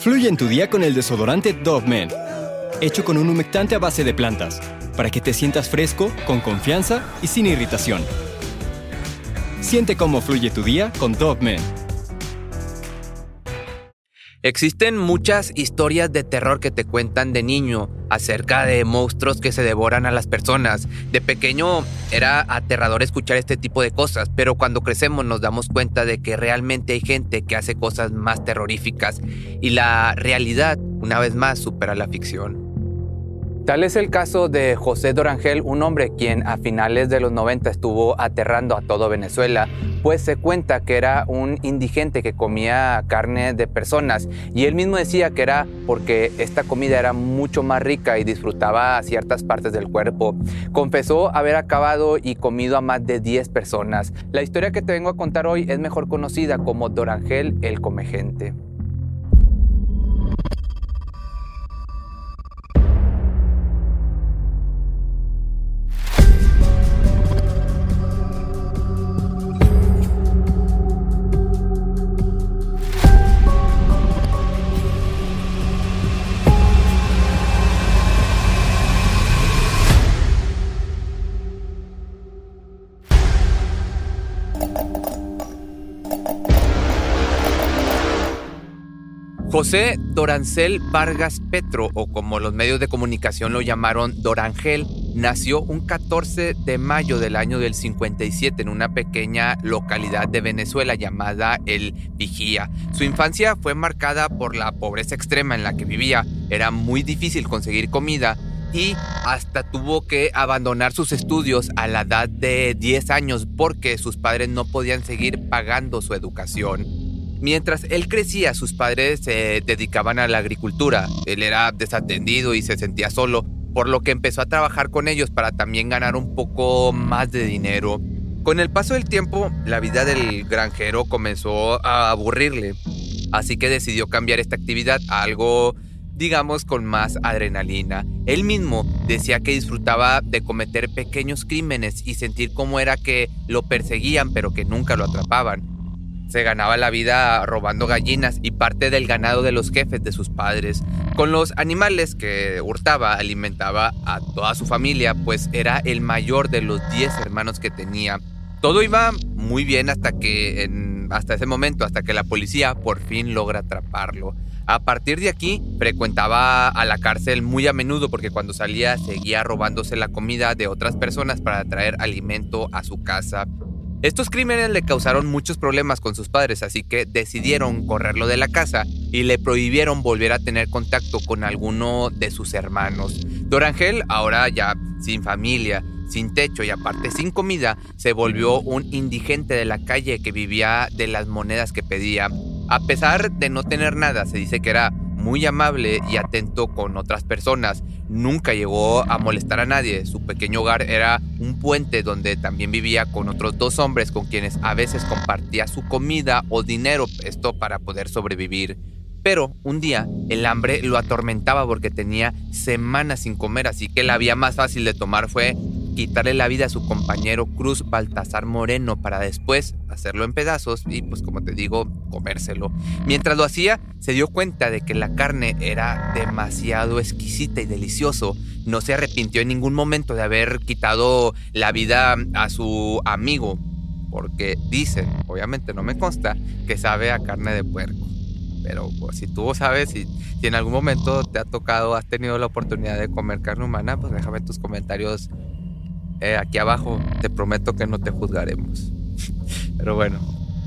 Fluye en tu día con el desodorante Dove Men, hecho con un humectante a base de plantas, para que te sientas fresco, con confianza y sin irritación. Siente cómo fluye tu día con Dove Men. Existen muchas historias de terror que te cuentan de niño acerca de monstruos que se devoran a las personas. De pequeño era aterrador escuchar este tipo de cosas, pero cuando crecemos nos damos cuenta de que realmente hay gente que hace cosas más terroríficas y la realidad, una vez más, supera la ficción. Tal es el caso de José Dorangel, un hombre quien a finales de los 90 estuvo aterrando a todo Venezuela, pues se cuenta que era un indigente que comía carne de personas y él mismo decía que era porque esta comida era mucho más rica y disfrutaba ciertas partes del cuerpo. Confesó haber acabado y comido a más de 10 personas. La historia que te vengo a contar hoy es mejor conocida como Dorangel el Comegente. José Dorancel Vargas Petro, o como los medios de comunicación lo llamaron Dorangel, nació un 14 de mayo del año del 57 en una pequeña localidad de Venezuela llamada El Vigía. Su infancia fue marcada por la pobreza extrema en la que vivía. Era muy difícil conseguir comida y hasta tuvo que abandonar sus estudios a la edad de 10 años porque sus padres no podían seguir pagando su educación. Mientras él crecía, sus padres se dedicaban a la agricultura. Él era desatendido y se sentía solo, por lo que empezó a trabajar con ellos para también ganar un poco más de dinero. Con el paso del tiempo, la vida del granjero comenzó a aburrirle, así que decidió cambiar esta actividad a algo, digamos, con más adrenalina. Él mismo decía que disfrutaba de cometer pequeños crímenes y sentir cómo era que lo perseguían pero que nunca lo atrapaban se ganaba la vida robando gallinas y parte del ganado de los jefes de sus padres. Con los animales que hurtaba alimentaba a toda su familia, pues era el mayor de los 10 hermanos que tenía. Todo iba muy bien hasta que en, hasta ese momento, hasta que la policía por fin logra atraparlo. A partir de aquí, frecuentaba a la cárcel muy a menudo porque cuando salía seguía robándose la comida de otras personas para traer alimento a su casa. Estos crímenes le causaron muchos problemas con sus padres, así que decidieron correrlo de la casa y le prohibieron volver a tener contacto con alguno de sus hermanos. Dorangel, ahora ya sin familia, sin techo y aparte sin comida, se volvió un indigente de la calle que vivía de las monedas que pedía. A pesar de no tener nada, se dice que era muy amable y atento con otras personas. Nunca llegó a molestar a nadie. Su pequeño hogar era un puente donde también vivía con otros dos hombres con quienes a veces compartía su comida o dinero, esto para poder sobrevivir. Pero un día el hambre lo atormentaba porque tenía semanas sin comer, así que la vía más fácil de tomar fue quitarle la vida a su compañero Cruz Baltasar Moreno para después hacerlo en pedazos y pues como te digo, comérselo. Mientras lo hacía, se dio cuenta de que la carne era demasiado exquisita y delicioso. No se arrepintió en ningún momento de haber quitado la vida a su amigo, porque dicen, obviamente no me consta, que sabe a carne de puerco. Pero pues, si tú sabes, si, si en algún momento te ha tocado, has tenido la oportunidad de comer carne humana, pues déjame tus comentarios eh, aquí abajo. Te prometo que no te juzgaremos. Pero bueno,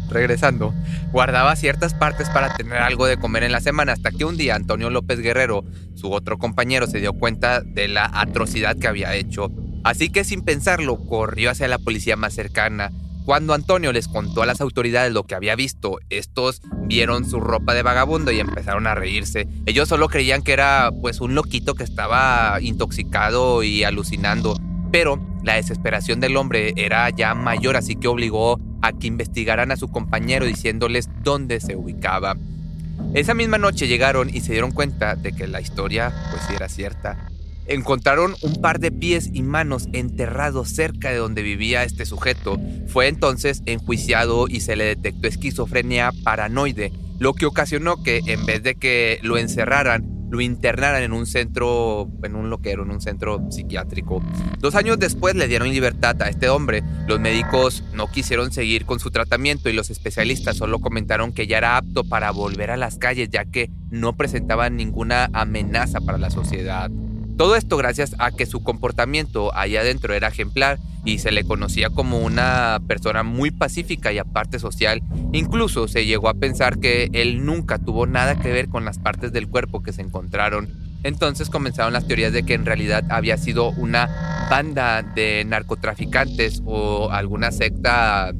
regresando, guardaba ciertas partes para tener algo de comer en la semana hasta que un día Antonio López Guerrero, su otro compañero, se dio cuenta de la atrocidad que había hecho. Así que sin pensarlo, corrió hacia la policía más cercana. Cuando Antonio les contó a las autoridades lo que había visto, estos vieron su ropa de vagabundo y empezaron a reírse. Ellos solo creían que era pues un loquito que estaba intoxicado y alucinando. Pero la desesperación del hombre era ya mayor, así que obligó a que investigaran a su compañero diciéndoles dónde se ubicaba. Esa misma noche llegaron y se dieron cuenta de que la historia pues era cierta. Encontraron un par de pies y manos enterrados cerca de donde vivía este sujeto. Fue entonces enjuiciado y se le detectó esquizofrenia paranoide lo que ocasionó que en vez de que lo encerraran, lo internaran en un centro, en un loquero, en un centro psiquiátrico. Dos años después le dieron libertad a este hombre. Los médicos no quisieron seguir con su tratamiento y los especialistas solo comentaron que ya era apto para volver a las calles ya que no presentaba ninguna amenaza para la sociedad. Todo esto gracias a que su comportamiento allá adentro era ejemplar y se le conocía como una persona muy pacífica y aparte social. Incluso se llegó a pensar que él nunca tuvo nada que ver con las partes del cuerpo que se encontraron. Entonces comenzaron las teorías de que en realidad había sido una banda de narcotraficantes o alguna secta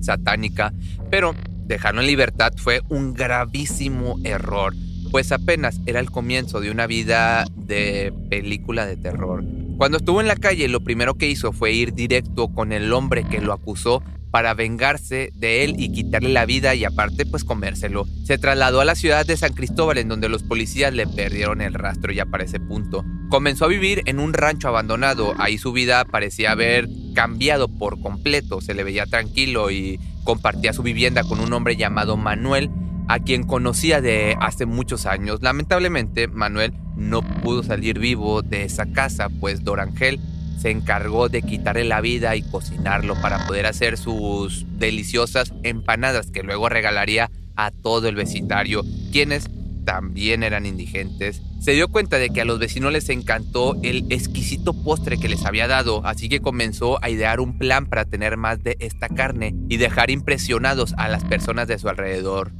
satánica, pero dejarlo en libertad fue un gravísimo error pues apenas era el comienzo de una vida de película de terror. Cuando estuvo en la calle, lo primero que hizo fue ir directo con el hombre que lo acusó para vengarse de él y quitarle la vida y aparte pues comérselo. Se trasladó a la ciudad de San Cristóbal en donde los policías le perdieron el rastro ya para ese punto. Comenzó a vivir en un rancho abandonado, ahí su vida parecía haber cambiado por completo, se le veía tranquilo y compartía su vivienda con un hombre llamado Manuel a quien conocía de hace muchos años. Lamentablemente, Manuel no pudo salir vivo de esa casa, pues Dorangel se encargó de quitarle la vida y cocinarlo para poder hacer sus deliciosas empanadas que luego regalaría a todo el vecindario, quienes también eran indigentes. Se dio cuenta de que a los vecinos les encantó el exquisito postre que les había dado, así que comenzó a idear un plan para tener más de esta carne y dejar impresionados a las personas de su alrededor.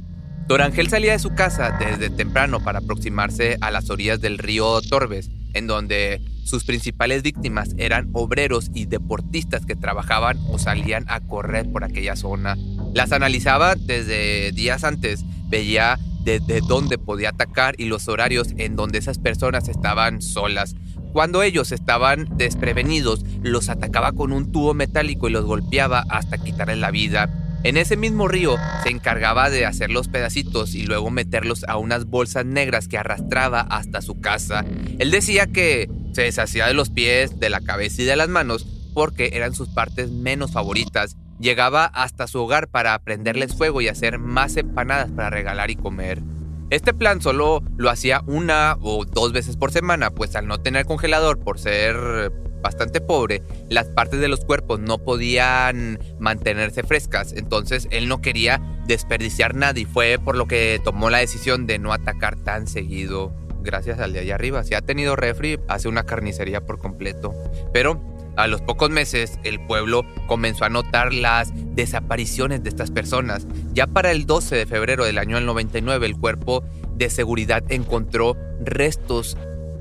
Dorangel salía de su casa desde temprano para aproximarse a las orillas del río Torbes, en donde sus principales víctimas eran obreros y deportistas que trabajaban o salían a correr por aquella zona. Las analizaba desde días antes, veía desde dónde podía atacar y los horarios en donde esas personas estaban solas. Cuando ellos estaban desprevenidos, los atacaba con un tubo metálico y los golpeaba hasta quitarles la vida. En ese mismo río se encargaba de hacer los pedacitos y luego meterlos a unas bolsas negras que arrastraba hasta su casa. Él decía que se deshacía de los pies, de la cabeza y de las manos porque eran sus partes menos favoritas. Llegaba hasta su hogar para prenderles fuego y hacer más empanadas para regalar y comer. Este plan solo lo hacía una o dos veces por semana, pues al no tener congelador por ser bastante pobre, las partes de los cuerpos no podían mantenerse frescas, entonces él no quería desperdiciar nada y fue por lo que tomó la decisión de no atacar tan seguido. Gracias al de allá arriba, si ha tenido refri, hace una carnicería por completo. Pero a los pocos meses, el pueblo comenzó a notar las desapariciones de estas personas. Ya para el 12 de febrero del año 99, el cuerpo de seguridad encontró restos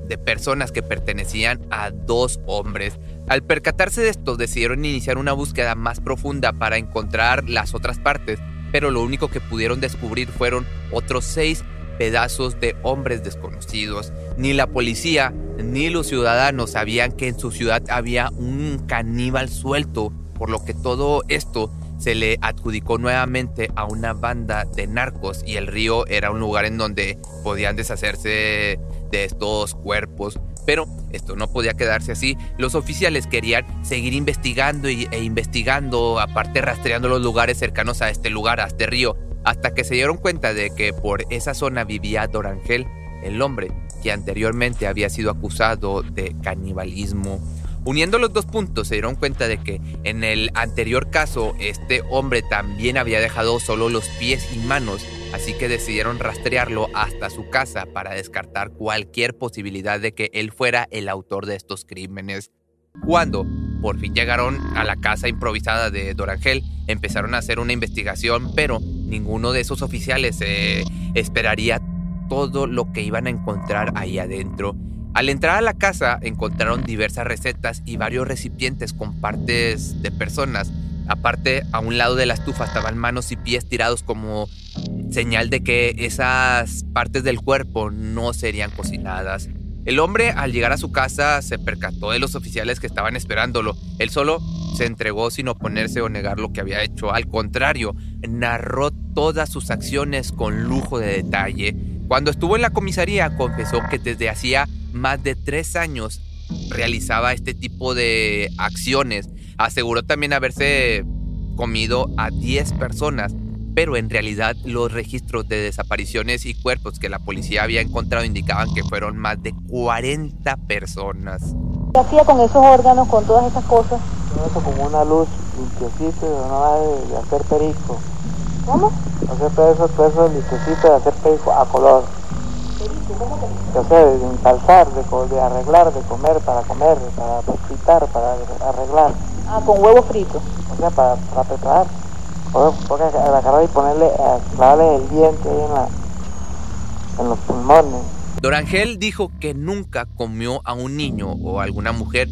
de personas que pertenecían a dos hombres. Al percatarse de esto, decidieron iniciar una búsqueda más profunda para encontrar las otras partes, pero lo único que pudieron descubrir fueron otros seis pedazos de hombres desconocidos. Ni la policía ni los ciudadanos sabían que en su ciudad había un caníbal suelto, por lo que todo esto se le adjudicó nuevamente a una banda de narcos y el río era un lugar en donde podían deshacerse de estos cuerpos. Pero esto no podía quedarse así. Los oficiales querían seguir investigando e investigando, aparte rastreando los lugares cercanos a este lugar, a este río, hasta que se dieron cuenta de que por esa zona vivía Dorangel, el hombre que anteriormente había sido acusado de canibalismo. Uniendo los dos puntos se dieron cuenta de que en el anterior caso este hombre también había dejado solo los pies y manos así que decidieron rastrearlo hasta su casa para descartar cualquier posibilidad de que él fuera el autor de estos crímenes. Cuando por fin llegaron a la casa improvisada de Dorangel, empezaron a hacer una investigación, pero ninguno de esos oficiales eh, esperaría todo lo que iban a encontrar ahí adentro. Al entrar a la casa encontraron diversas recetas y varios recipientes con partes de personas. Aparte, a un lado de la estufa estaban manos y pies tirados como señal de que esas partes del cuerpo no serían cocinadas. El hombre al llegar a su casa se percató de los oficiales que estaban esperándolo. Él solo se entregó sin oponerse o negar lo que había hecho. Al contrario, narró todas sus acciones con lujo de detalle. Cuando estuvo en la comisaría confesó que desde hacía más de tres años realizaba este tipo de acciones. Aseguró también haberse comido a 10 personas pero en realidad los registros de desapariciones y cuerpos que la policía había encontrado indicaban que fueron más de 40 personas. ¿Qué hacía con esos órganos, con todas esas cosas? Todo eso como una luz limpiecita, de, de hacer perico. ¿Cómo? Hacer todo eso, todo eso limpiecito de hacer perico a color. De hacer, de encalzar, de, co- de arreglar, de comer, para comer, para fritar, para arreglar. Ah, con huevo frito. O sea, para, para preparar. O porque agarrar y ponerle, clavarle el diente ahí en, la, en los pulmones. Dorangel dijo que nunca comió a un niño o a alguna mujer,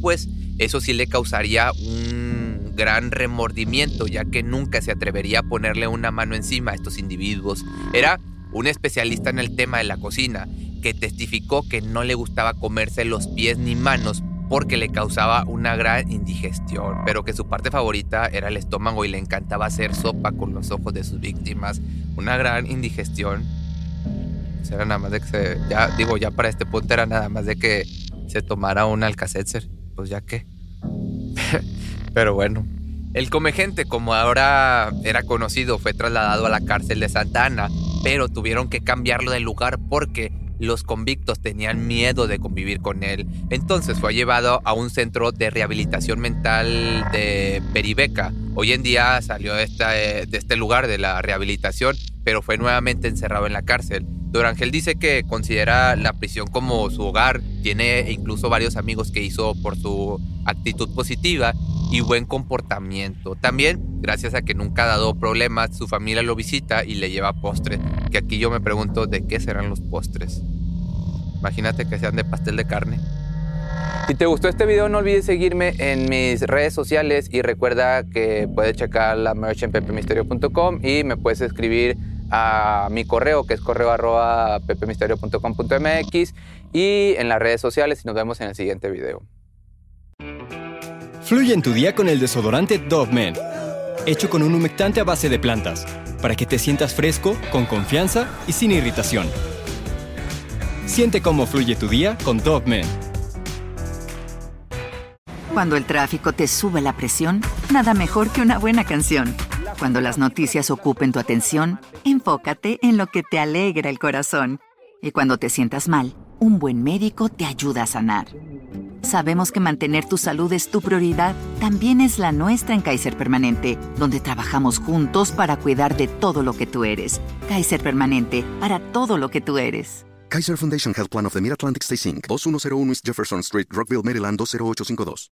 pues eso sí le causaría un gran remordimiento, ya que nunca se atrevería a ponerle una mano encima a estos individuos. Era un especialista en el tema de la cocina, que testificó que no le gustaba comerse los pies ni manos porque le causaba una gran indigestión, pero que su parte favorita era el estómago y le encantaba hacer sopa con los ojos de sus víctimas. Una gran indigestión. Era nada más de que se, ya digo, ya para este punto era nada más de que se tomara un alcacetzer, pues ya que. Pero bueno, el comegente, como ahora era conocido, fue trasladado a la cárcel de Santa Ana, pero tuvieron que cambiarlo de lugar porque los convictos tenían miedo de convivir con él. Entonces fue llevado a un centro de rehabilitación mental de Peribeca. Hoy en día salió de, esta, eh, de este lugar de la rehabilitación, pero fue nuevamente encerrado en la cárcel. Dorangel dice que considera la prisión como su hogar, tiene incluso varios amigos que hizo por su actitud positiva y buen comportamiento. También, gracias a que nunca ha dado problemas, su familia lo visita y le lleva postres. Que aquí yo me pregunto de qué serán los postres. Imagínate que sean de pastel de carne. Si te gustó este video, no olvides seguirme en mis redes sociales y recuerda que puedes checar la merch en pepemisterio.com y me puedes escribir a mi correo que es correo arroba pepemisterio.com.mx y en las redes sociales y nos vemos en el siguiente video. Fluye en tu día con el desodorante Dove Men, hecho con un humectante a base de plantas, para que te sientas fresco, con confianza y sin irritación. Siente cómo fluye tu día con Dove Men. Cuando el tráfico te sube la presión, nada mejor que una buena canción. Cuando las noticias ocupen tu atención, enfócate en lo que te alegra el corazón. Y cuando te sientas mal, un buen médico te ayuda a sanar. Sabemos que mantener tu salud es tu prioridad, también es la nuestra en Kaiser Permanente, donde trabajamos juntos para cuidar de todo lo que tú eres. Kaiser Permanente, para todo lo que tú eres. Kaiser Foundation Health Plan of the Mid-Atlantic Stay Inc., 2101 East Jefferson Street, Rockville, Maryland 20852.